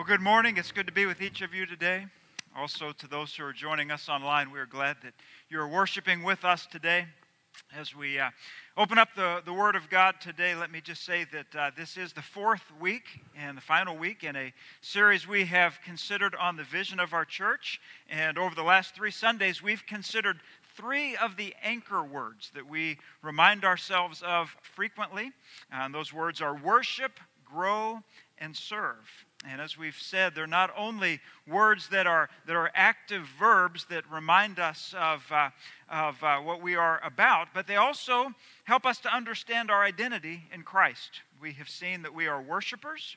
Well, good morning. It's good to be with each of you today. Also, to those who are joining us online, we are glad that you're worshiping with us today. As we uh, open up the, the Word of God today, let me just say that uh, this is the fourth week and the final week in a series we have considered on the vision of our church. And over the last three Sundays, we've considered three of the anchor words that we remind ourselves of frequently. And those words are worship, grow, and serve. And as we've said, they're not only words that are, that are active verbs that remind us of, uh, of uh, what we are about, but they also help us to understand our identity in Christ. We have seen that we are worshipers,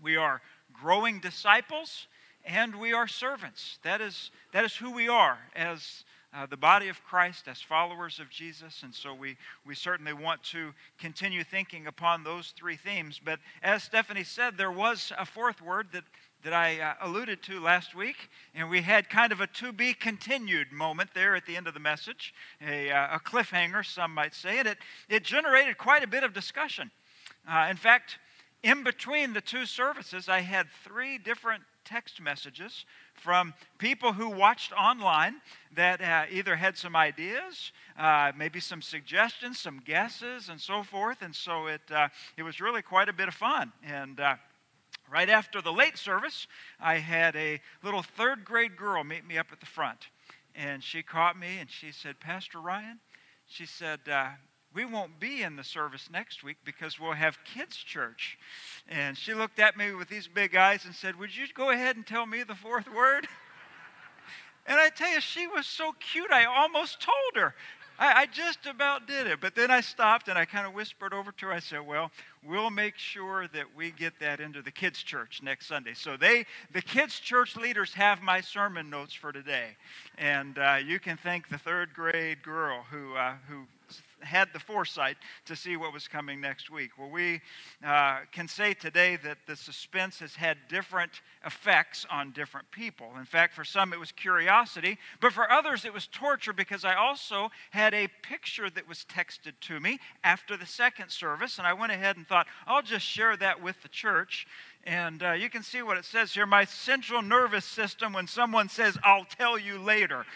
we are growing disciples, and we are servants. That is, that is who we are as uh, the body of Christ as followers of Jesus. And so we, we certainly want to continue thinking upon those three themes. But as Stephanie said, there was a fourth word that, that I uh, alluded to last week. And we had kind of a to be continued moment there at the end of the message, a, uh, a cliffhanger, some might say. And it, it generated quite a bit of discussion. Uh, in fact, in between the two services, I had three different text messages from people who watched online that uh, either had some ideas, uh, maybe some suggestions, some guesses, and so forth. And so it, uh, it was really quite a bit of fun. And uh, right after the late service, I had a little third grade girl meet me up at the front. And she caught me and she said, Pastor Ryan, she said, uh, we won't be in the service next week because we'll have kids' church. And she looked at me with these big eyes and said, Would you go ahead and tell me the fourth word? And I tell you, she was so cute, I almost told her. I, I just about did it. But then I stopped and I kind of whispered over to her. I said, Well, we'll make sure that we get that into the kids' church next Sunday. So they, the kids' church leaders have my sermon notes for today. And uh, you can thank the third grade girl who, uh, who had the foresight to see what was coming next week. Well, we uh, can say today that the suspense has had different effects on different people. In fact, for some it was curiosity, but for others it was torture because I also had a picture that was texted to me after the second service, and I went ahead and thought, I'll just share that with the church. And uh, you can see what it says here. My central nervous system, when someone says, I'll tell you later,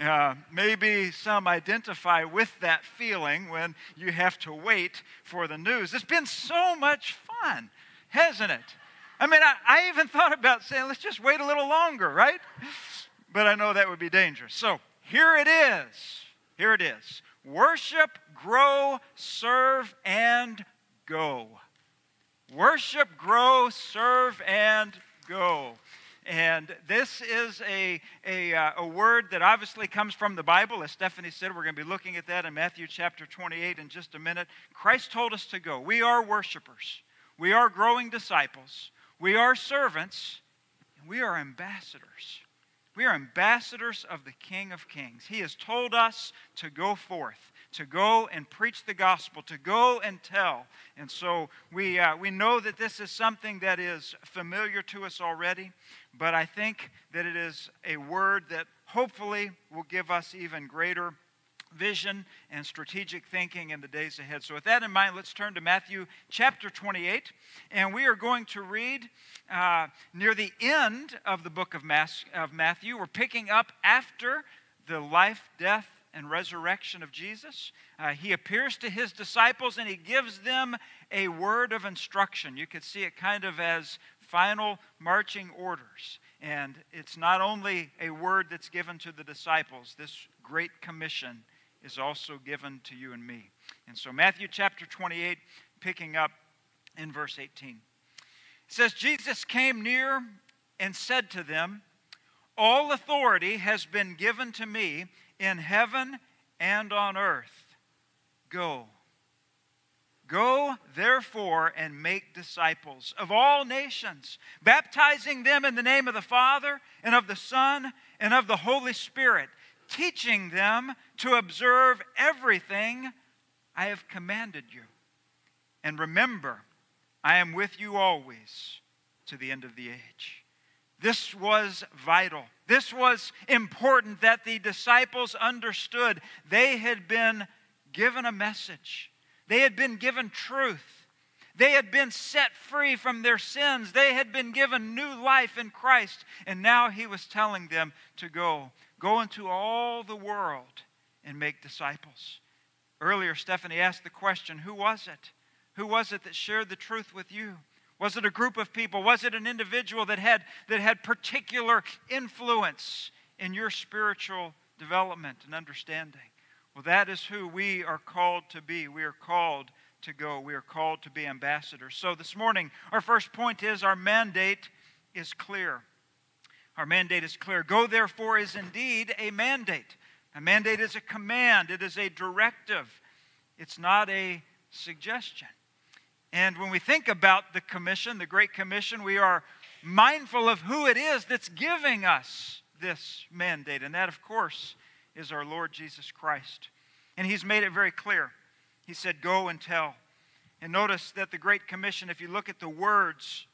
uh, maybe some identify with that feeling when you have to wait for the news. It's been so much fun, hasn't it? I mean, I, I even thought about saying, let's just wait a little longer, right? But I know that would be dangerous. So here it is. Here it is worship, grow, serve, and go. Worship, grow, serve, and go. And this is a, a, uh, a word that obviously comes from the Bible. As Stephanie said, we're going to be looking at that in Matthew chapter 28 in just a minute. Christ told us to go. We are worshipers, we are growing disciples, we are servants, and we are ambassadors. We are ambassadors of the King of Kings. He has told us to go forth to go and preach the gospel, to go and tell. And so we, uh, we know that this is something that is familiar to us already, but I think that it is a word that hopefully will give us even greater vision and strategic thinking in the days ahead. So, with that in mind, let's turn to Matthew chapter 28. And we are going to read uh, near the end of the book of, of Matthew. We're picking up after the life, death, and resurrection of Jesus. Uh, he appears to his disciples and he gives them a word of instruction. You could see it kind of as final marching orders. And it's not only a word that's given to the disciples, this great commission is also given to you and me. And so, Matthew chapter 28, picking up in verse 18. It says, Jesus came near and said to them, All authority has been given to me in heaven and on earth. Go. Go, therefore, and make disciples of all nations, baptizing them in the name of the Father, and of the Son, and of the Holy Spirit, teaching them to observe everything I have commanded you. And remember, I am with you always to the end of the age. This was vital. This was important that the disciples understood. They had been given a message, they had been given truth. They had been set free from their sins. They had been given new life in Christ. And now he was telling them to go. Go into all the world and make disciples. Earlier, Stephanie asked the question who was it? Who was it that shared the truth with you? Was it a group of people? Was it an individual that had, that had particular influence in your spiritual development and understanding? Well, that is who we are called to be. We are called to go. We are called to be ambassadors. So this morning, our first point is our mandate is clear. Our mandate is clear. Go, therefore, is indeed a mandate. A mandate is a command, it is a directive, it's not a suggestion. And when we think about the commission, the Great Commission, we are mindful of who it is that's giving us this mandate. And that, of course, is our Lord Jesus Christ. And He's made it very clear. He said, Go and tell. And notice that the Great Commission, if you look at the words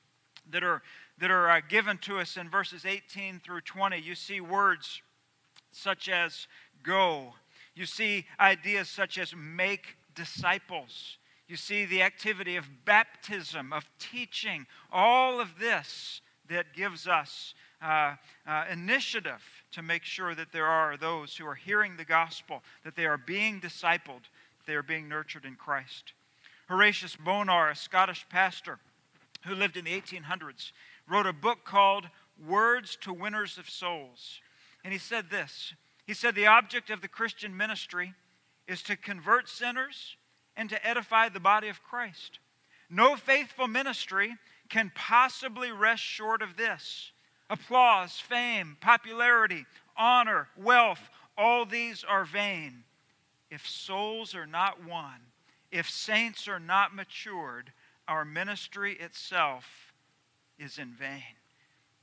that are, that are uh, given to us in verses 18 through 20, you see words such as go. You see ideas such as make disciples. You see the activity of baptism, of teaching, all of this that gives us uh, uh, initiative to make sure that there are those who are hearing the gospel, that they are being discipled, they are being nurtured in Christ. Horatius Bonar, a Scottish pastor who lived in the 1800s, wrote a book called Words to Winners of Souls. And he said this He said, The object of the Christian ministry is to convert sinners and to edify the body of Christ. No faithful ministry can possibly rest short of this. Applause, fame, popularity, honor, wealth, all these are vain. If souls are not won, if saints are not matured, our ministry itself is in vain.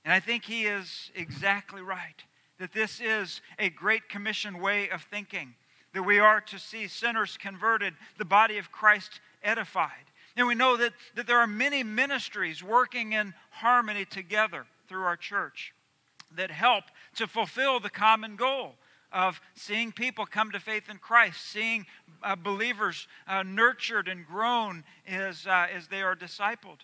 And I think he is exactly right that this is a great commission way of thinking, that we are to see sinners converted, the body of Christ edified. And we know that, that there are many ministries working in harmony together through our church that help to fulfill the common goal of seeing people come to faith in Christ, seeing uh, believers uh, nurtured and grown as, uh, as they are discipled.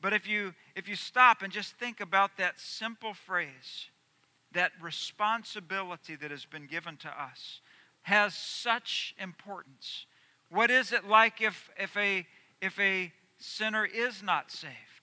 But if you, if you stop and just think about that simple phrase, that responsibility that has been given to us has such importance. What is it like if, if, a, if a sinner is not saved?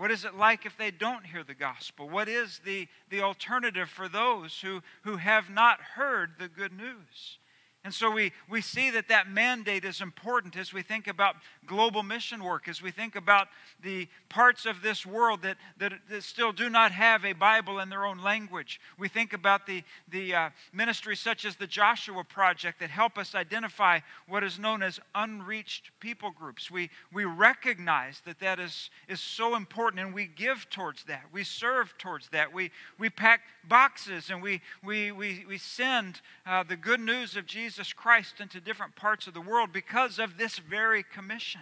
What is it like if they don't hear the gospel? What is the, the alternative for those who, who have not heard the good news? And so we, we see that that mandate is important as we think about global mission work, as we think about the parts of this world that, that, that still do not have a Bible in their own language. We think about the, the uh, ministries such as the Joshua Project that help us identify what is known as unreached people groups. We, we recognize that that is, is so important and we give towards that. We serve towards that. We, we pack boxes and we, we, we, we send uh, the good news of Jesus Jesus Christ into different parts of the world because of this very commission.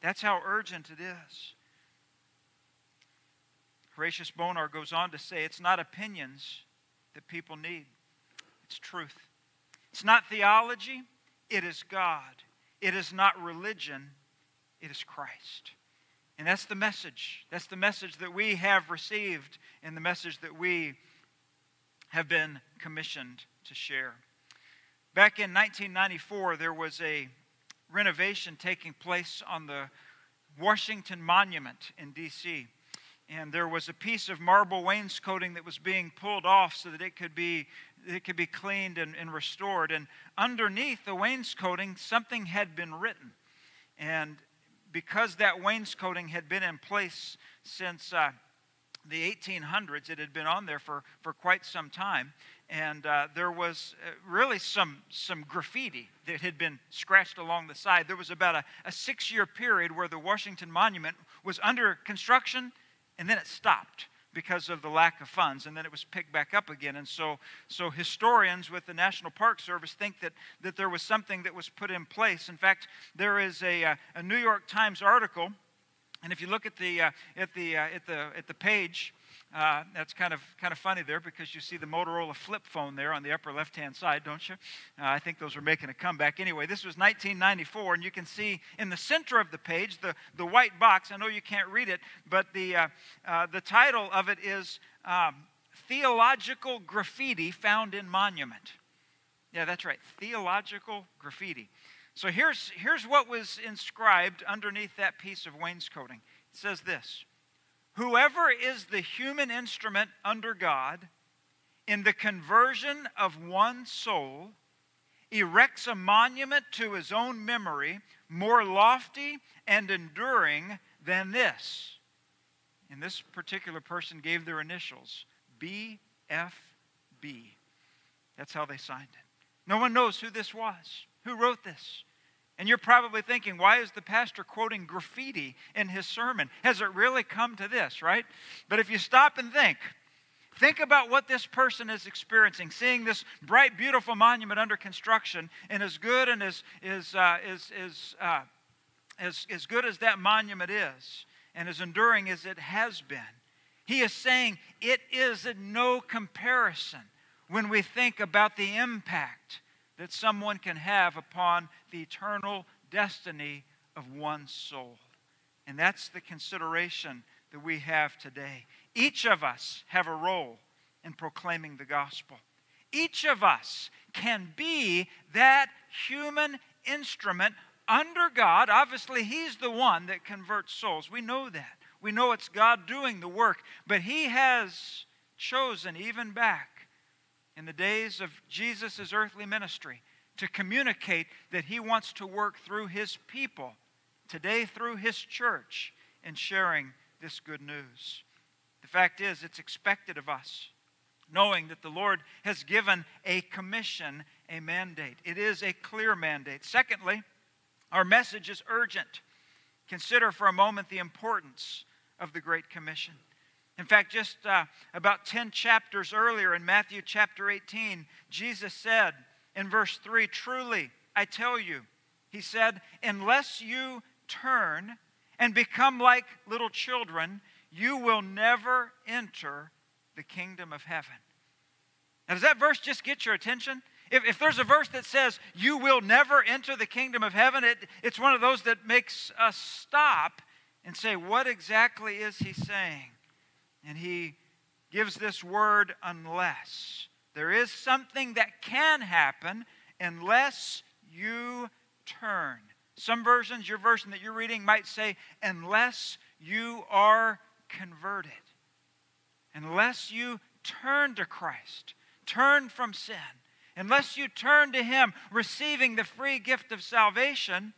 That's how urgent it is. Horatius Bonar goes on to say it's not opinions that people need, it's truth. It's not theology, it is God. It is not religion, it is Christ. And that's the message. That's the message that we have received and the message that we have been commissioned to share. Back in 1994, there was a renovation taking place on the Washington Monument in D.C. And there was a piece of marble wainscoting that was being pulled off so that it could be, it could be cleaned and, and restored. And underneath the wainscoting, something had been written. And because that wainscoting had been in place since uh, the 1800s, it had been on there for, for quite some time and uh, there was uh, really some, some graffiti that had been scratched along the side. There was about a, a six year period where the Washington Monument was under construction and then it stopped because of the lack of funds and then it was picked back up again and so so historians with the national park service think that that there was something that was put in place in fact there is a, uh, a new york times article And if you look at the, uh, at the, uh, at the, at the page, uh, that's kind of kind of funny there because you see the Motorola flip phone there on the upper left-hand side, don't you? Uh, I think those are making a comeback. Anyway, this was 1994, and you can see in the center of the page the, the white box. I know you can't read it, but the uh, uh the title of it is um, "Theological Graffiti Found in Monument." Yeah, that's right, theological graffiti. So here's here's what was inscribed underneath that piece of wainscoting. It says this. Whoever is the human instrument under God in the conversion of one soul erects a monument to his own memory more lofty and enduring than this. And this particular person gave their initials BFB. That's how they signed it. No one knows who this was, who wrote this. And you're probably thinking, why is the pastor quoting graffiti in his sermon? Has it really come to this, right? But if you stop and think, think about what this person is experiencing, seeing this bright, beautiful monument under construction, and as good and as, as, uh, as, as, uh, as, as good as that monument is, and as enduring as it has been, he is saying it is in no comparison when we think about the impact that someone can have upon the eternal destiny of one soul. And that's the consideration that we have today. Each of us have a role in proclaiming the gospel. Each of us can be that human instrument under God. Obviously, He's the one that converts souls. We know that. We know it's God doing the work, but He has chosen, even back in the days of Jesus' earthly ministry to communicate that he wants to work through his people, today through his church, in sharing this good news. The fact is, it's expected of us, knowing that the Lord has given a commission, a mandate. It is a clear mandate. Secondly, our message is urgent. Consider for a moment the importance of the Great Commission. In fact, just uh, about 10 chapters earlier in Matthew chapter 18, Jesus said in verse 3 Truly, I tell you, he said, unless you turn and become like little children, you will never enter the kingdom of heaven. Now, does that verse just get your attention? If, if there's a verse that says, you will never enter the kingdom of heaven, it, it's one of those that makes us stop and say, what exactly is he saying? And he gives this word unless. There is something that can happen unless you turn. Some versions, your version that you're reading might say, unless you are converted. Unless you turn to Christ, turn from sin, unless you turn to Him, receiving the free gift of salvation,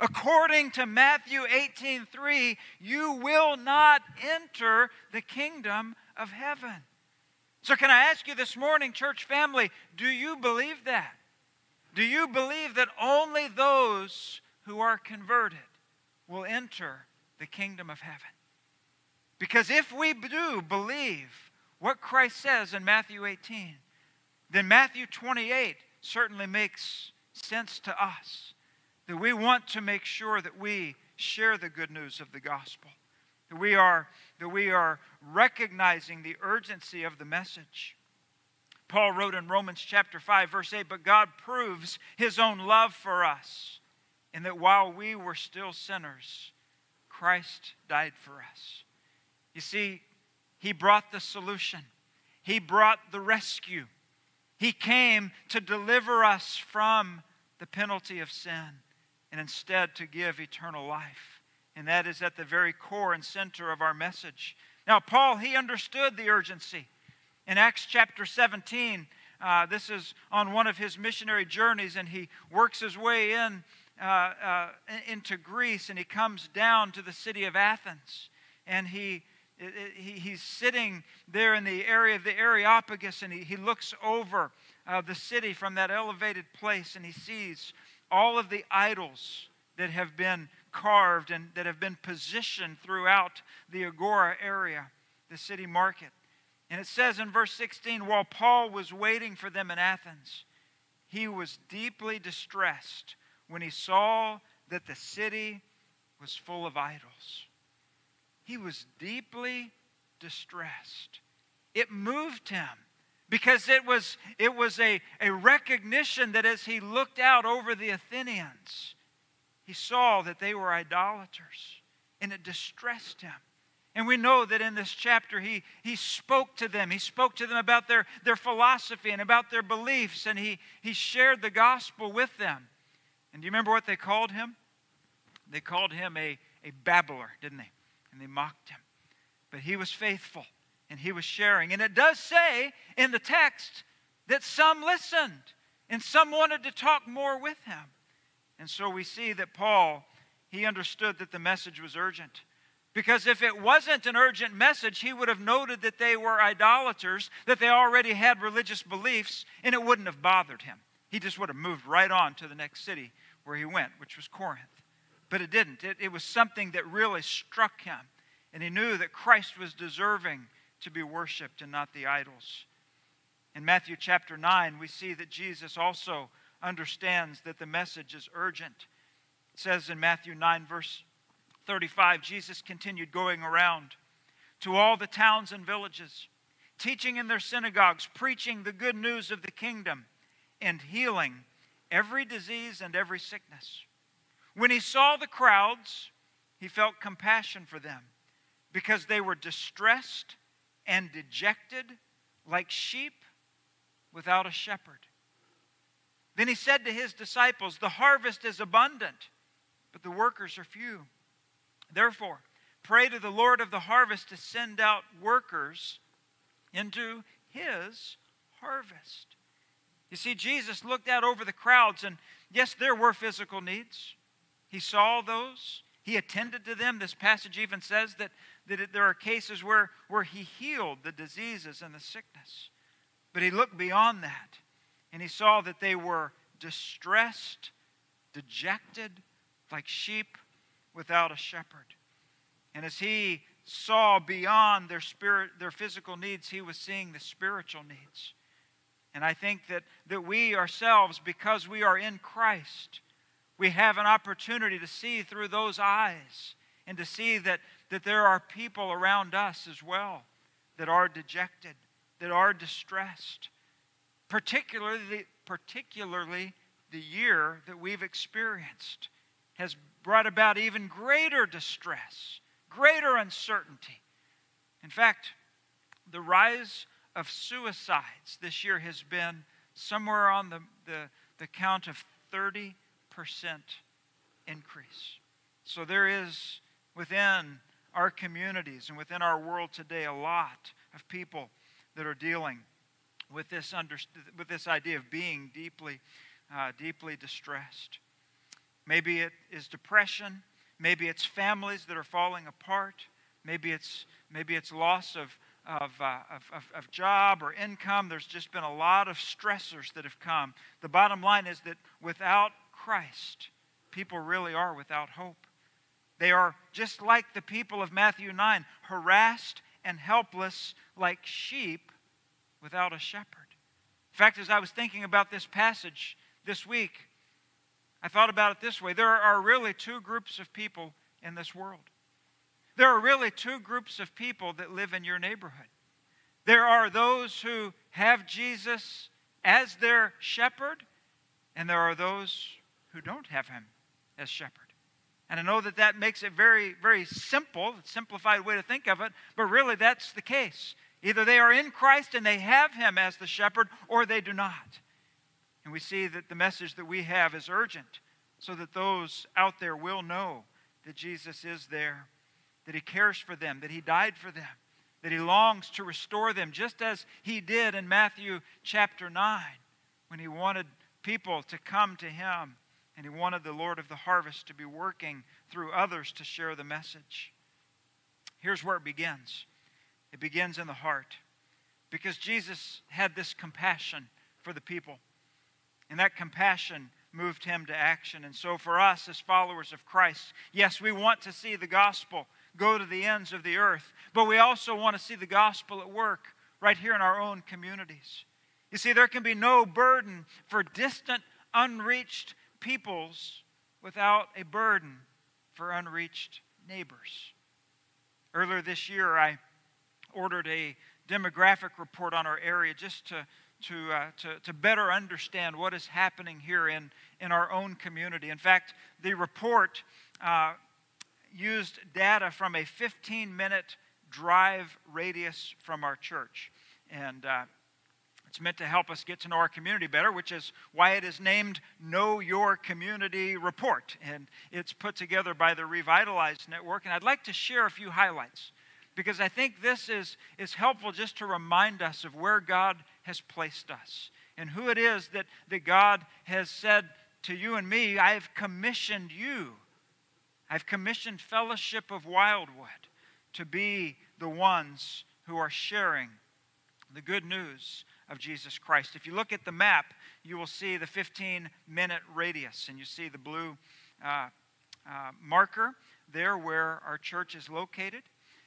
According to Matthew 18:3, you will not enter the kingdom of heaven. So can I ask you this morning, church family, do you believe that? Do you believe that only those who are converted will enter the kingdom of heaven? Because if we do believe what Christ says in Matthew 18, then Matthew 28 certainly makes sense to us that we want to make sure that we share the good news of the gospel, that we are, that we are recognizing the urgency of the message. Paul wrote in Romans chapter 5, verse 8, But God proves his own love for us, in that while we were still sinners, Christ died for us. You see, he brought the solution, he brought the rescue. He came to deliver us from the penalty of sin and instead to give eternal life. And that is at the very core and center of our message. Now, Paul, he understood the urgency. In Acts chapter 17, uh, this is on one of his missionary journeys, and he works his way in uh, uh, into Greece, and he comes down to the city of Athens, and he, he he's sitting there in the area of the Areopagus, and he, he looks over uh, the city from that elevated place, and he sees all of the idols that have been carved and that have been positioned throughout the Agora area, the city market. And it says in verse 16 while Paul was waiting for them in Athens, he was deeply distressed when he saw that the city was full of idols. he was deeply distressed. It moved him because it was, it was a, a recognition that as he looked out over the Athenians, he saw that they were idolaters, and it distressed him. And we know that in this chapter, he, he spoke to them. He spoke to them about their, their philosophy and about their beliefs, and he, he shared the gospel with them. And do you remember what they called him? They called him a, a babbler, didn't they? And they mocked him. But he was faithful, and he was sharing. And it does say in the text that some listened, and some wanted to talk more with him. And so we see that Paul, he understood that the message was urgent. Because if it wasn't an urgent message, he would have noted that they were idolaters, that they already had religious beliefs, and it wouldn't have bothered him. He just would have moved right on to the next city where he went, which was Corinth. But it didn't. It, it was something that really struck him. And he knew that Christ was deserving to be worshiped and not the idols. In Matthew chapter 9, we see that Jesus also understands that the message is urgent. It says in Matthew 9, verse 35, Jesus continued going around to all the towns and villages, teaching in their synagogues, preaching the good news of the kingdom, and healing every disease and every sickness. When he saw the crowds, he felt compassion for them because they were distressed and dejected like sheep without a shepherd. Then he said to his disciples, The harvest is abundant, but the workers are few. Therefore, pray to the Lord of the harvest to send out workers into his harvest. You see, Jesus looked out over the crowds, and yes, there were physical needs. He saw those, he attended to them. This passage even says that, that there are cases where, where he healed the diseases and the sickness. But he looked beyond that, and he saw that they were distressed, dejected, like sheep without a shepherd. And as he saw beyond their spirit, their physical needs, he was seeing the spiritual needs. And I think that, that we ourselves, because we are in Christ, we have an opportunity to see through those eyes and to see that, that there are people around us as well that are dejected, that are distressed. Particularly, particularly the year that we've experienced has brought about even greater distress, greater uncertainty. In fact, the rise of suicides this year has been somewhere on the, the, the count of 30% increase. So there is within our communities and within our world today a lot of people that are dealing with this, under, with this idea of being deeply, uh, deeply distressed. Maybe it is depression. Maybe it's families that are falling apart. Maybe it's, maybe it's loss of, of, uh, of, of, of, job or income. There's just been a lot of stressors that have come. The bottom line is that without Christ, people really are without hope. They are just like the people of Matthew 9, harassed and helpless like sheep without a shepherd. In fact, as I was thinking about this passage this week, I thought about it this way there are really two groups of people in this world. There are really two groups of people that live in your neighborhood. There are those who have Jesus as their shepherd, and there are those who don't have him as shepherd. And I know that that makes it very, very simple, simplified way to think of it, but really that's the case. Either they are in Christ and they have him as the shepherd, or they do not. And we see that the message that we have is urgent so that those out there will know that Jesus is there, that He cares for them, that He died for them, that He longs to restore them, just as He did in Matthew chapter 9 when He wanted people to come to Him and He wanted the Lord of the harvest to be working through others to share the message. Here's where it begins it begins in the heart because Jesus had this compassion for the people. And that compassion moved him to action. And so, for us as followers of Christ, yes, we want to see the gospel go to the ends of the earth, but we also want to see the gospel at work right here in our own communities. You see, there can be no burden for distant, unreached peoples without a burden for unreached neighbors. Earlier this year, I ordered a demographic report on our area just to, to, uh, to, to better understand what is happening here in, in our own community. In fact, the report uh, used data from a 15 minute drive radius from our church. And uh, it's meant to help us get to know our community better, which is why it is named Know Your Community Report. And it's put together by the Revitalized Network. And I'd like to share a few highlights because I think this is, is helpful just to remind us of where God has placed us and who it is that, that God has said to you and me, I have commissioned you. I've commissioned Fellowship of Wildwood to be the ones who are sharing the good news of Jesus Christ. If you look at the map, you will see the 15 minute radius, and you see the blue uh, uh, marker there where our church is located.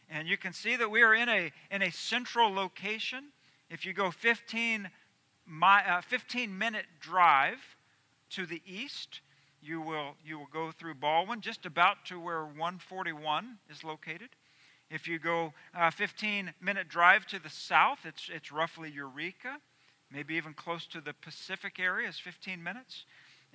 And you can see that we are in a, in a central location. If you go 15, my, uh, 15 minute drive to the east, you will, you will go through Ballwin, just about to where 141 is located. If you go a uh, 15 minute drive to the south, it's, it's roughly Eureka, maybe even close to the Pacific area is 15 minutes.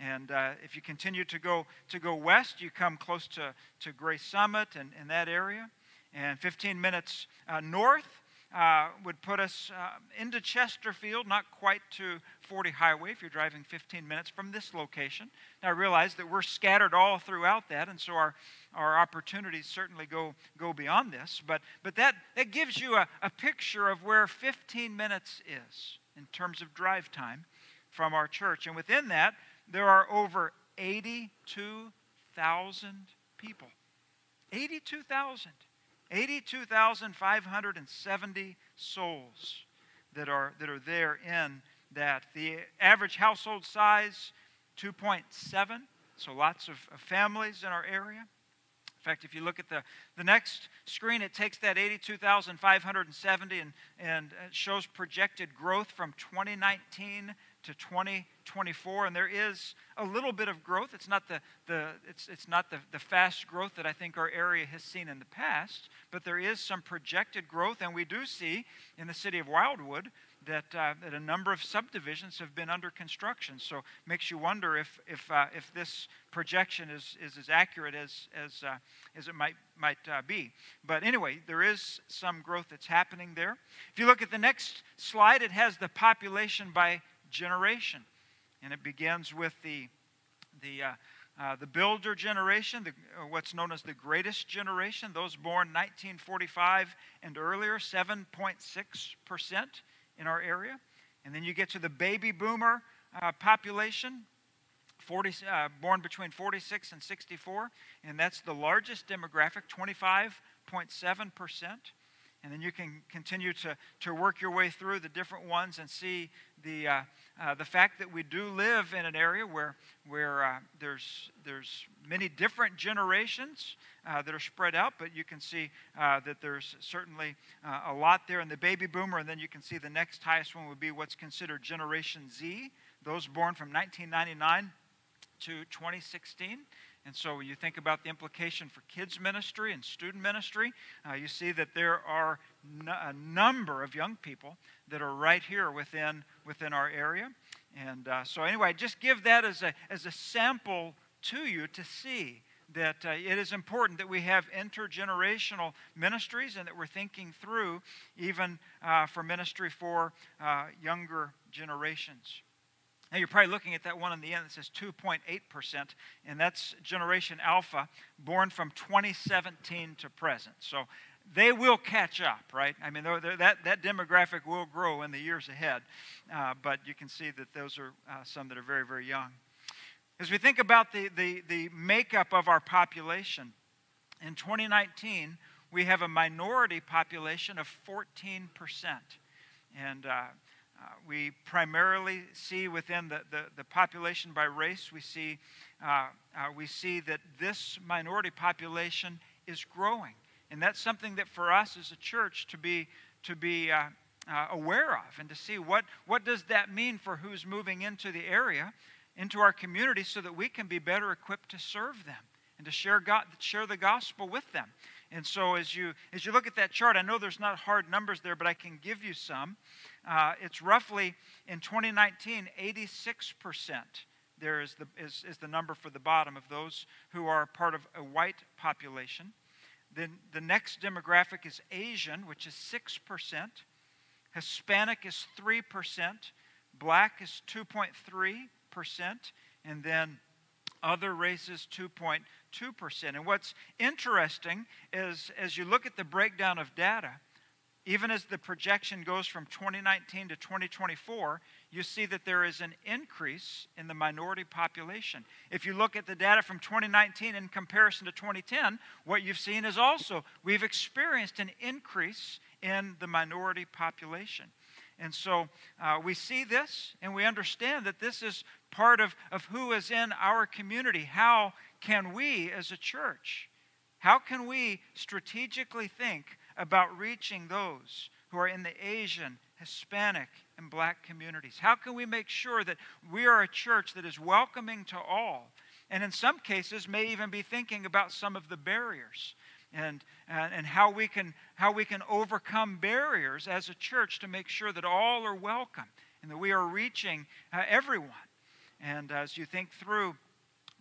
And uh, if you continue to go, to go west, you come close to, to Gray Summit and in that area. And 15 minutes uh, north, uh, would put us uh, into Chesterfield, not quite to 40 Highway if you're driving 15 minutes from this location. Now, I realize that we're scattered all throughout that, and so our, our opportunities certainly go, go beyond this. But, but that, that gives you a, a picture of where 15 minutes is in terms of drive time from our church. And within that, there are over 82,000 people. 82,000. 82,570 souls that are, that are there in that. The average household size, 2.7, so lots of, of families in our area. In fact, if you look at the, the next screen, it takes that 82,570 and, and shows projected growth from 2019 to 2024, and there is a little bit of growth. It's not the, the, it's, it's not the, the fast growth that I think our area has seen in the past, but there is some projected growth, and we do see in the city of Wildwood that, uh, that a number of subdivisions have been under construction. So makes you wonder if, if, uh, if this projection is, is as accurate as, as, uh, as it might, might uh, be. But anyway, there is some growth that's happening there. If you look at the next slide, it has the population by generation. And it begins with the, the, uh, uh, the builder generation, the, uh, what's known as the greatest generation, those born 1945 and earlier, 7.6% in our area. And then you get to the baby boomer uh, population, 40, uh, born between 46 and 64, and that's the largest demographic, 25.7%. And then you can continue to, to work your way through the different ones and see the, uh, uh, the fact that we do live in an area where, where uh, there's, there's many different generations uh, that are spread out, but you can see uh, that there's certainly uh, a lot there in the baby boomer. And then you can see the next highest one would be what's considered Generation Z, those born from 1999 to 2016. And so when you think about the implication for kids ministry and student ministry, uh, you see that there are n- a number of young people that are right here within, within our area. And uh, so anyway, just give that as a, as a sample to you to see that uh, it is important that we have intergenerational ministries and that we're thinking through even uh, for ministry for uh, younger generations. Now, you're probably looking at that one on the end that says 2.8%, and that's Generation Alpha, born from 2017 to present. So they will catch up, right? I mean, they're, they're, that, that demographic will grow in the years ahead, uh, but you can see that those are uh, some that are very, very young. As we think about the, the, the makeup of our population, in 2019, we have a minority population of 14%. And uh, uh, we primarily see within the, the, the, population by race, we see, uh, uh, we see that this minority population is growing. And that's something that for us as a church to be, to be uh, uh, aware of and to see what, what does that mean for who's moving into the area, into our community, so that we can be better equipped to serve them and to share, God, share the gospel with them. And so as you as you look at that chart, I know there's not hard numbers there, but I can give you some. Uh, it's roughly in 2019, 86 percent. There is the is, is the number for the bottom of those who are part of a white population. Then the next demographic is Asian, which is six percent. Hispanic is three percent. Black is 2.3 percent, and then other races 2.2%. And what's interesting is as you look at the breakdown of data, even as the projection goes from 2019 to 2024, you see that there is an increase in the minority population. If you look at the data from 2019 in comparison to 2010, what you've seen is also we've experienced an increase in the minority population. And so uh, we see this and we understand that this is part of, of who is in our community. How can we, as a church, how can we strategically think about reaching those who are in the Asian, Hispanic, and black communities? How can we make sure that we are a church that is welcoming to all? And in some cases, may even be thinking about some of the barriers and, and, and how, we can, how we can overcome barriers as a church to make sure that all are welcome and that we are reaching uh, everyone. And as you think through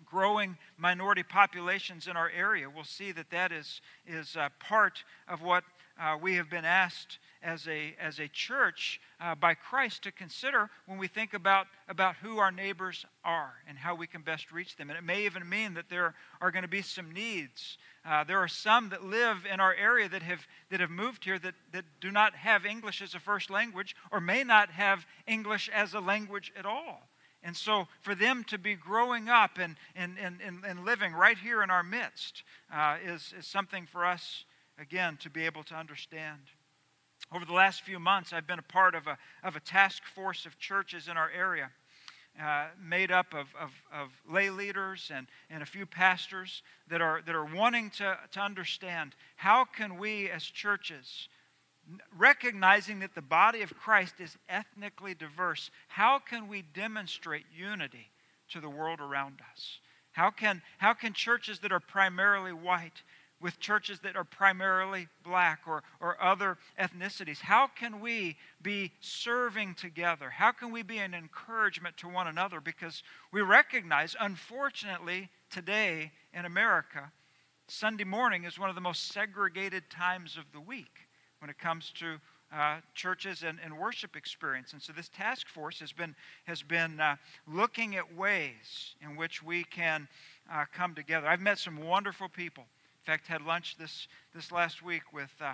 growing minority populations in our area, we'll see that that is, is uh, part of what uh, we have been asked as a, as a church uh, by Christ to consider when we think about, about who our neighbors are and how we can best reach them. And it may even mean that there are going to be some needs. Uh, there are some that live in our area that have, that have moved here that, that do not have English as a first language or may not have English as a language at all. And so, for them to be growing up and, and, and, and, living right here in our midst uh, is, is something for us, again, to be able to understand. Over the last few months, I've been a part of a, of a task force of churches in our area. Uh, made up of, of, of, lay leaders and, and a few pastors that are, that are wanting to, to understand how can we as churches recognizing that the body of Christ is ethnically diverse, how can we demonstrate unity to the world around us? How can, how can churches that are primarily white with churches that are primarily black or, or other ethnicities? How can we be serving together? How can we be an encouragement to one another? Because we recognize, unfortunately, today in America, Sunday morning is one of the most segregated times of the week when it comes to uh, churches and, and, worship experience. And so this task force has been, has been uh, looking at ways in which we can uh, come together. I've met some wonderful people. In fact, had lunch this, this last week with, uh,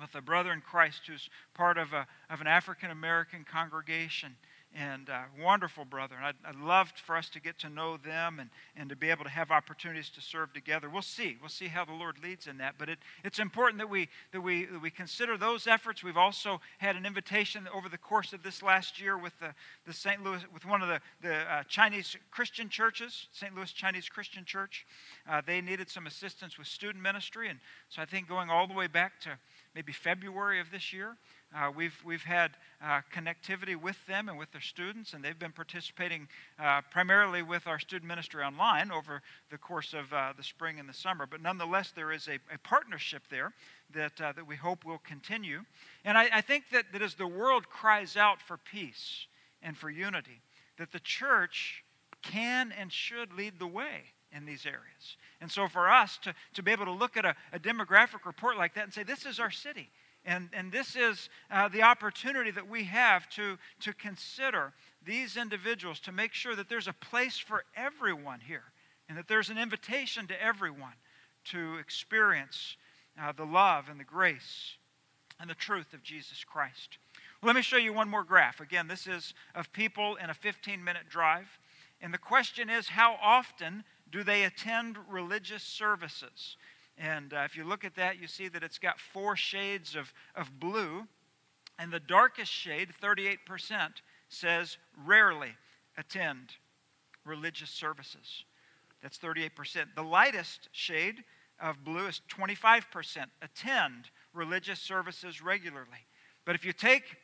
with a brother in Christ who's part of, a, of an African American congregation and uh, wonderful brother. And I'd, I'd loved for us to get to know them and, and to be able to have opportunities to serve together. We'll see. We'll see how the Lord leads in that. But it, it's important that we, that, we, that we consider those efforts. We've also had an invitation over the course of this last year with the, the St. Louis, with one of the, the uh, Chinese Christian churches, St. Louis Chinese Christian Church. Uh, they needed some assistance with student ministry. And so I think going all the way back to maybe February of this year, uh, we've, we've had uh, connectivity with them and with their students, and they've been participating uh, primarily with our student ministry online over the course of uh, the spring and the summer. But nonetheless, there is a, a partnership there that, uh, that we hope will continue. And I, I think that, that as the world cries out for peace and for unity, that the church can and should lead the way in these areas. And so for us to, to be able to look at a, a demographic report like that and say, this is our city. And, and this is uh, the opportunity that we have to, to consider these individuals to make sure that there's a place for everyone here and that there's an invitation to everyone to experience uh, the love and the grace and the truth of Jesus Christ. Let me show you one more graph. Again, this is of people in a 15 minute drive. And the question is how often do they attend religious services? And uh, if you look at that, you see that it's got four shades of, of blue. And the darkest shade, 38%, says rarely attend religious services. That's 38%. The lightest shade of blue is 25%, attend religious services regularly. But if you take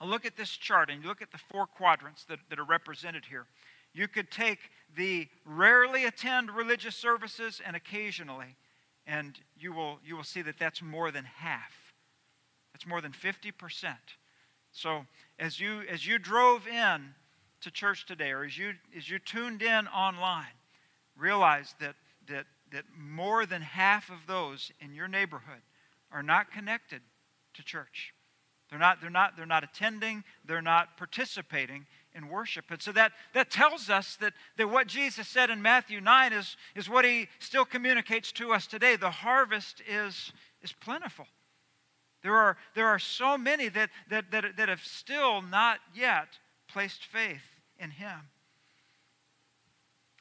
a look at this chart and you look at the four quadrants that, that are represented here, you could take the rarely attend religious services and occasionally and you will, you will see that that's more than half. That's more than 50%. So as you, as you drove in to church today, or as you, as you tuned in online, realize that, that, that more than half of those in your neighborhood are not connected to church. They're not, they're not, they're not attending, they're not participating in worship. And so that, that tells us that, that what Jesus said in Matthew 9 is, is what he still communicates to us today. The harvest is, is plentiful. There are, there are so many that, that, that, that have still not yet placed faith in him.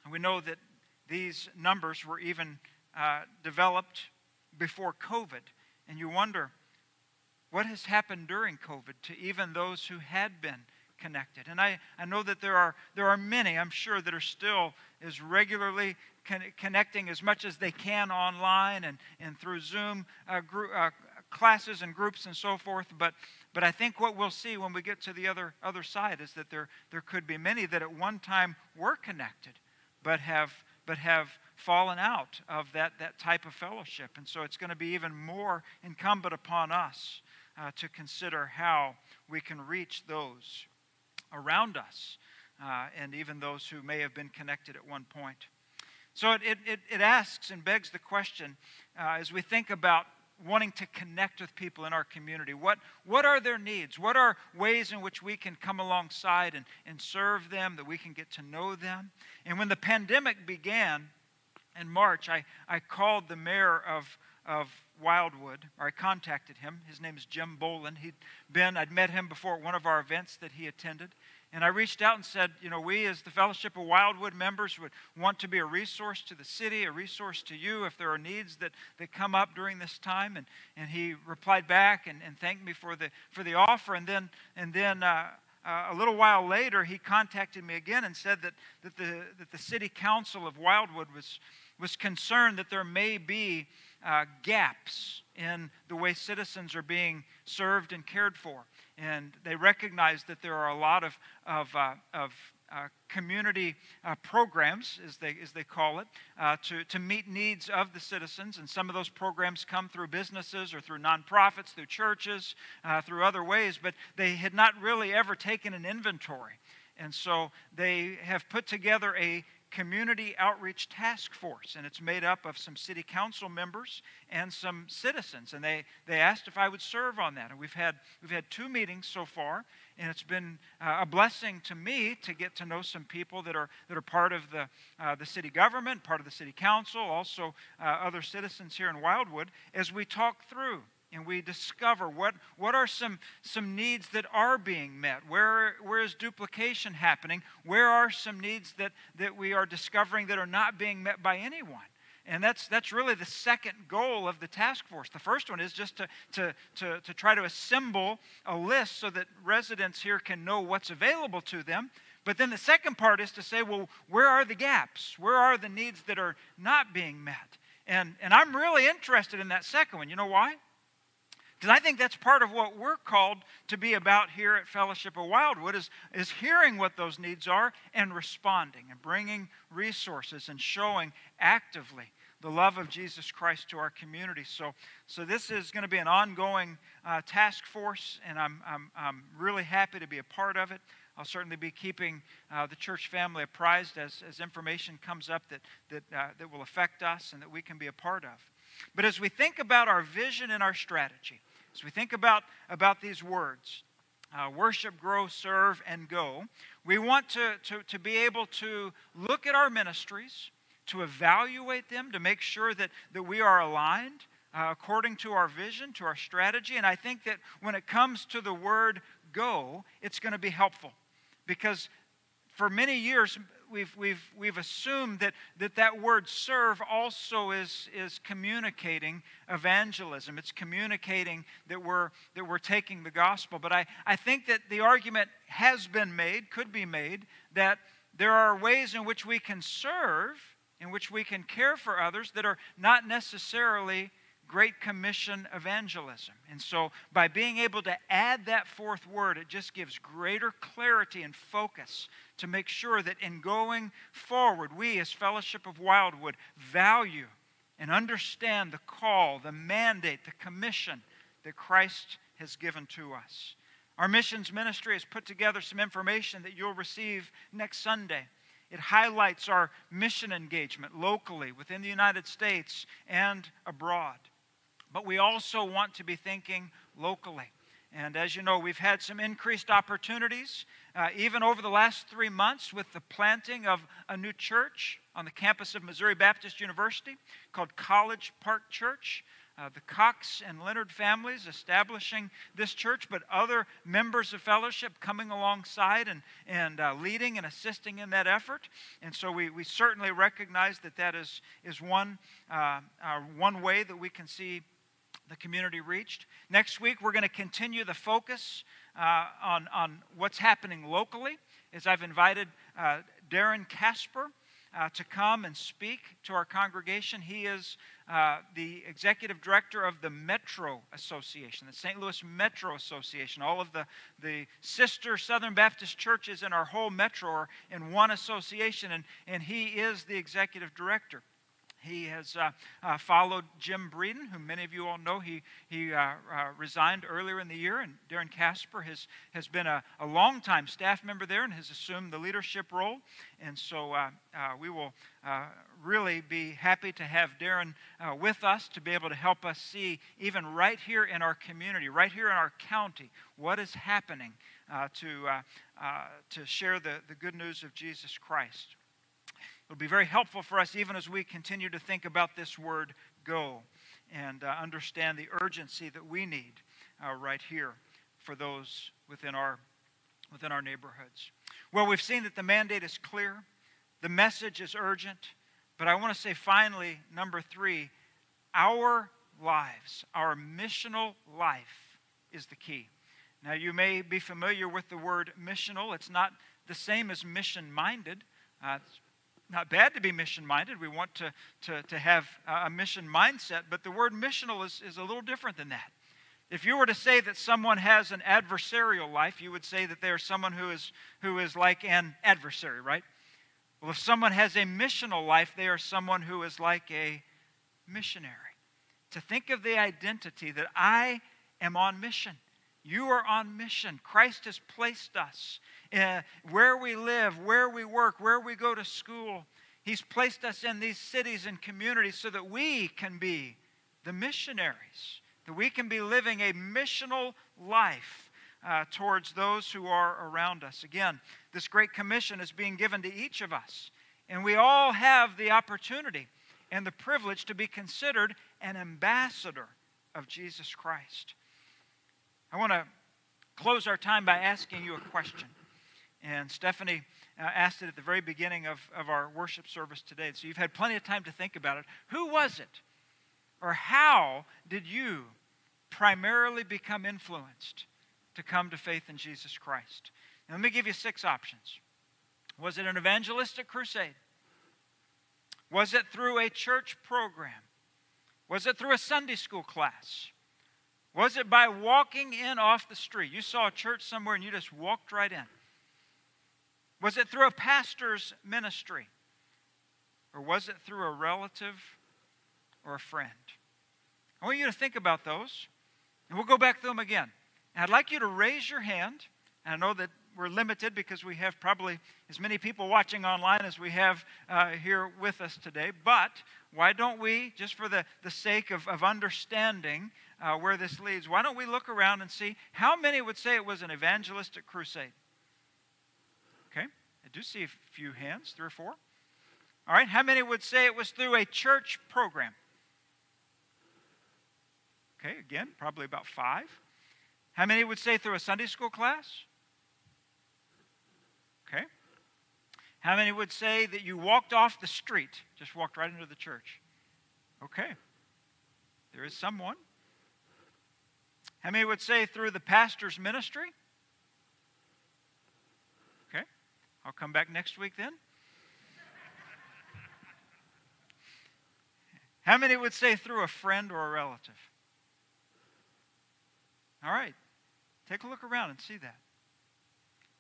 And we know that these numbers were even uh, developed before COVID. And you wonder, what has happened during COVID to even those who had been connected? And I, I know that there are, there are many, I'm sure, that are still as regularly con- connecting as much as they can online and, and through Zoom uh, uh, classes and groups and so forth. But, but I think what we'll see when we get to the other, other side is that there, there could be many that at one time were connected but have, but have fallen out of that, that type of fellowship. And so it's going to be even more incumbent upon us uh, to consider how we can reach those around us uh, and even those who may have been connected at one point. So it, it, it asks and begs the question uh, as we think about wanting to connect with people in our community. What, what are their needs? What are ways in which we can come alongside and, and serve them, that we can get to know them? And when the pandemic began in March, I, I called the mayor of, of Wildwood, or I contacted him. His name is Jim Bowlin. He'd been, I'd met him before at one of our events that he attended. And I reached out and said, you know, we as the Fellowship of Wildwood members would want to be a resource to the city, a resource to you if there are needs that, that come up during this time. And, and he replied back and, and thanked me for the, for the offer. And then, and then uh, uh, a little while later, he contacted me again and said that, that, the, that the city council of Wildwood was, was concerned that there may be uh, gaps in the way citizens are being served and cared for. And they recognize that there are a lot of, of, uh, of uh, community uh, programs, as they, as they call it, uh, to, to meet needs of the citizens. And some of those programs come through businesses or through nonprofits, through churches, uh, through other ways, but they had not really ever taken an inventory. And so they have put together a Community Outreach Task Force, and it's made up of some city council members and some citizens. And they, they asked if I would serve on that. And we've had, we've had two meetings so far, and it's been uh, a blessing to me to get to know some people that are, that are part of the, uh, the city government, part of the city council, also uh, other citizens here in Wildwood, as we talk through and we discover what, what are some, some needs that are being met where, where is duplication happening where are some needs that, that we are discovering that are not being met by anyone and that's, that's really the second goal of the task force. The first one is just to, to, to, to try to assemble a list so that residents here can know what's available to them. But then the second part is to say, well, where are the gaps? Where are the needs that are not being met? And, and I'm really interested in that second one. You know why? Because I think that's part of what we're called to be about here at Fellowship of Wildwood is, is hearing what those needs are and responding and bringing resources and showing actively the love of Jesus Christ to our community. So, so this is going to be an ongoing uh, task force, and I'm, I'm, I'm really happy to be a part of it. I'll certainly be keeping uh, the church family apprised as, as information comes up that, that, uh, that will affect us and that we can be a part of. But as we think about our vision and our strategy, as we think about, about these words, uh, worship, grow, serve, and go, we want to, to, to be able to look at our ministries, to evaluate them, to make sure that, that we are aligned uh, according to our vision, to our strategy. And I think that when it comes to the word go, it's going to be helpful. Because for many years, we've, we've, we've assumed that, that that word serve also is, is communicating evangelism. It's communicating that we're, that we're taking the gospel. But I, I think that the argument has been made, could be made, that there are ways in which we can serve, in which we can care for others that are not necessarily Great Commission evangelism. And so, by being able to add that fourth word, it just gives greater clarity and focus to make sure that in going forward, we as Fellowship of Wildwood value and understand the call, the mandate, the commission that Christ has given to us. Our missions ministry has put together some information that you'll receive next Sunday. It highlights our mission engagement locally within the United States and abroad. But we also want to be thinking locally. And as you know, we've had some increased opportunities, uh, even over the last three months, with the planting of a new church on the campus of Missouri Baptist University called College Park Church. Uh, the Cox and Leonard families establishing this church, but other members of fellowship coming alongside and, and uh, leading and assisting in that effort. And so we, we certainly recognize that that is, is one, uh, uh one way that we can see the community reached. Next week, we're going to continue the focus uh, on, on what's happening locally, as I've invited uh, Darren Casper uh, to come and speak to our congregation. He is uh, the executive director of the Metro Association, the St. Louis Metro Association. All of the, the sister Southern Baptist churches in our whole metro are in one association, and, and he is the executive director. He has uh, uh, followed Jim Breeden, who many of you all know. He, he uh, uh, resigned earlier in the year, and Darren Casper has, has been a, a long-time staff member there and has assumed the leadership role. And so uh, uh, we will really be happy to have Darren with us to be able to help us see, even right here in our community, right here in our county, what is happening to, to share the, the good news of Jesus Christ. It'll be very helpful for us even as we continue to think about this word go and uh, understand the urgency that we need uh, right here for those within our, within our neighborhoods. Well, we've seen that the mandate is clear, the message is urgent, but I want to say finally, number three, our lives, our missional life is the key. Now, you may be familiar with the word missional. It's not the same as mission minded. Uh, not bad to be mission minded. We want to, to, to have a mission mindset, but the word missional is, is a little different than that. If you were to say that someone has an adversarial life, you would say that they are someone who is, who is like an adversary, right? Well, if someone has a missional life, they are someone who is like a missionary. To think of the identity that I am on mission. You are on mission. Christ has placed us uh, where we live, where we work, where we go to school. He's placed us in these cities and communities so that we can be the missionaries, that we can be living a missional life uh, towards those who are around us. Again, this great commission is being given to each of us, and we all have the opportunity and the privilege to be considered an ambassador of Jesus Christ. I want to close our time by asking you a question. And Stephanie uh, asked it at the very beginning of, of our worship service today. So you've had plenty of time to think about it. Who was it? Or how did you primarily become influenced to come to faith in Jesus Christ? Let me give you six options. Was it an evangelistic crusade? Was it through a church program? Was it through a Sunday school class? Was it by walking in off the street? You saw a church somewhere and you just walked right in. Was it through a pastor's ministry? Or was it through a relative or a friend? I want you to think about those, and we'll go back through them again. And I'd like you to raise your hand. And I know that we're limited because we have probably as many people watching online as we have uh, here with us today. But why don't we, just for the, the sake of, of understanding uh, where this leads, why don't we look around and see how many would say it was an evangelistic crusade? Okay, I do see a few hands, three or four. All right, how many would say it was through a church program? Okay, again, probably about five. How many would say through a Sunday school class? Okay. How many would say that you walked off the street, just walked right into the church? Okay. There is someone. How many would say through the pastor's ministry? Okay, I'll come back next week then. How many would say through a friend or a relative? All right. Take a look around and see that.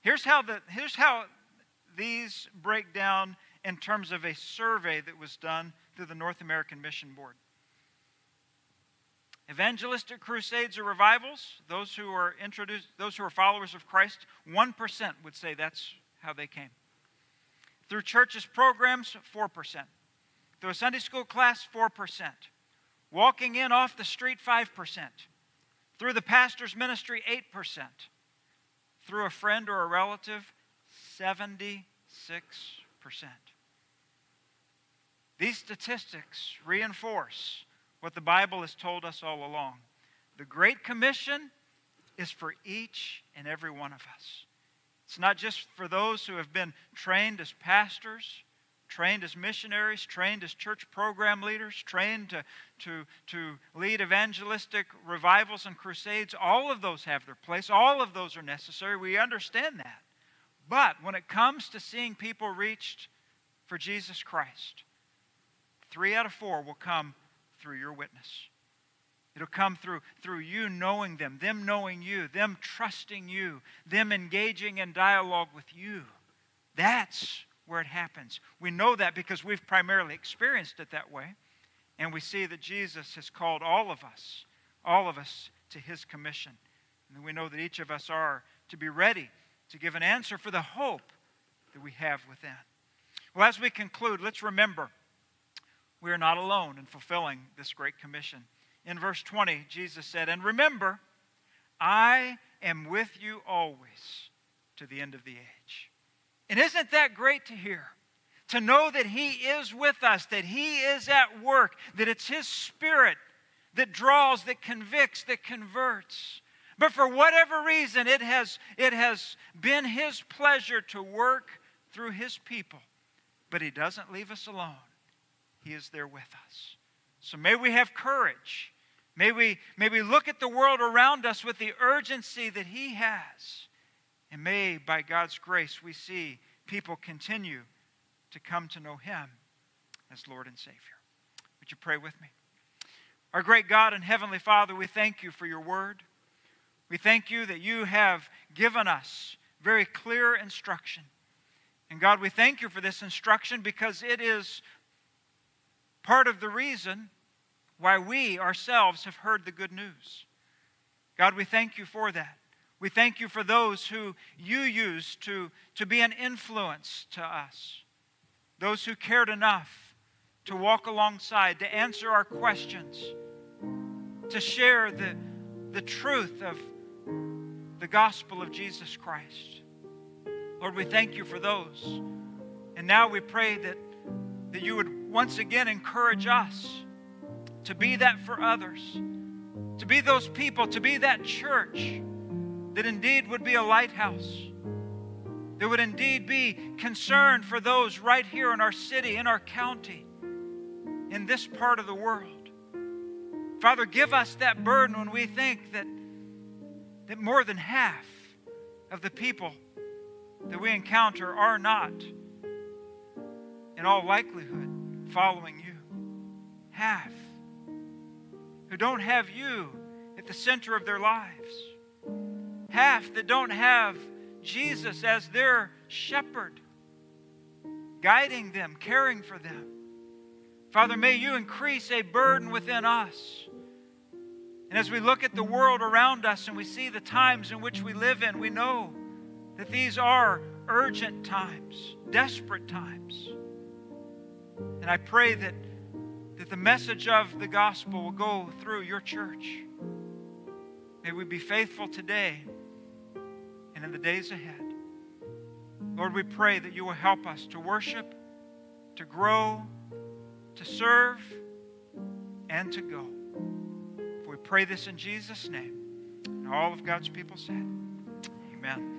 Here's how, the, here's how these break down in terms of a survey that was done through the North American Mission Board. Evangelistic crusades or revivals, those who are introduced, those who are followers of Christ, 1% would say that's how they came. Through churches' programs, 4%. Through a Sunday school class, 4%. Walking in off the street, 5%. Through the pastor's ministry, 8%. Through a friend or a relative, 76%. These statistics reinforce what the Bible has told us all along. The Great Commission is for each and every one of us. It's not just for those who have been trained as pastors, trained as missionaries, trained as church program leaders, trained to, to, to lead evangelistic revivals and crusades. All of those have their place, all of those are necessary. We understand that. But when it comes to seeing people reached for Jesus Christ, three out of four will come through your witness. It'll come through, through you knowing them, them knowing you, them trusting you, them engaging in dialogue with you. That's where it happens. We know that because we've primarily experienced it that way. And we see that Jesus has called all of us, all of us, to his commission. And we know that each of us are to be ready to give an answer for the hope that we have within. Well, as we conclude, let's remember we are not alone in fulfilling this great commission. In verse 20, Jesus said, And remember, I am with you always to the end of the age. And isn't that great to hear? To know that He is with us, that He is at work, that it's His Spirit that draws, that convicts, that converts. But for whatever reason, it has, it has been His pleasure to work through His people. But He doesn't leave us alone. He is there with us. So may we have courage. May we, may we look at the world around us with the urgency that He has. And may, by God's grace, we see people continue to come to know Him as Lord and Savior. Would you pray with me? Our great God and Heavenly Father, we thank you for your word. We thank you that you have given us very clear instruction. And God, we thank you for this instruction because it is part of the reason why we ourselves have heard the good news. God, we thank you for that. We thank you for those who you used to, to be an influence to us, those who cared enough to walk alongside, to answer our questions, to share the, the truth of the gospel of Jesus Christ. Lord, we thank you for those. And now we pray that, that you would once again encourage us to be that for others, to be those people, to be that church that indeed would be a lighthouse, that would indeed be concerned for those right here in our city, in our county, in this part of the world. Father, give us that burden when we think that, that more than half of the people that we encounter are not, in all likelihood, following you. Half who don't have you at the center of their lives. Half that don't have Jesus as their shepherd, guiding them, caring for them. Father, may you increase a burden within us. And as we look at the world around us and we see the times in which we live in, we know that these are urgent times, desperate times. And I pray that, that the message of the gospel will go through your church. May we be faithful today and in the days ahead. Lord, we pray that you will help us to worship, to grow, to serve, and to go. We pray this in Jesus' name. And all of God's people said, Amen.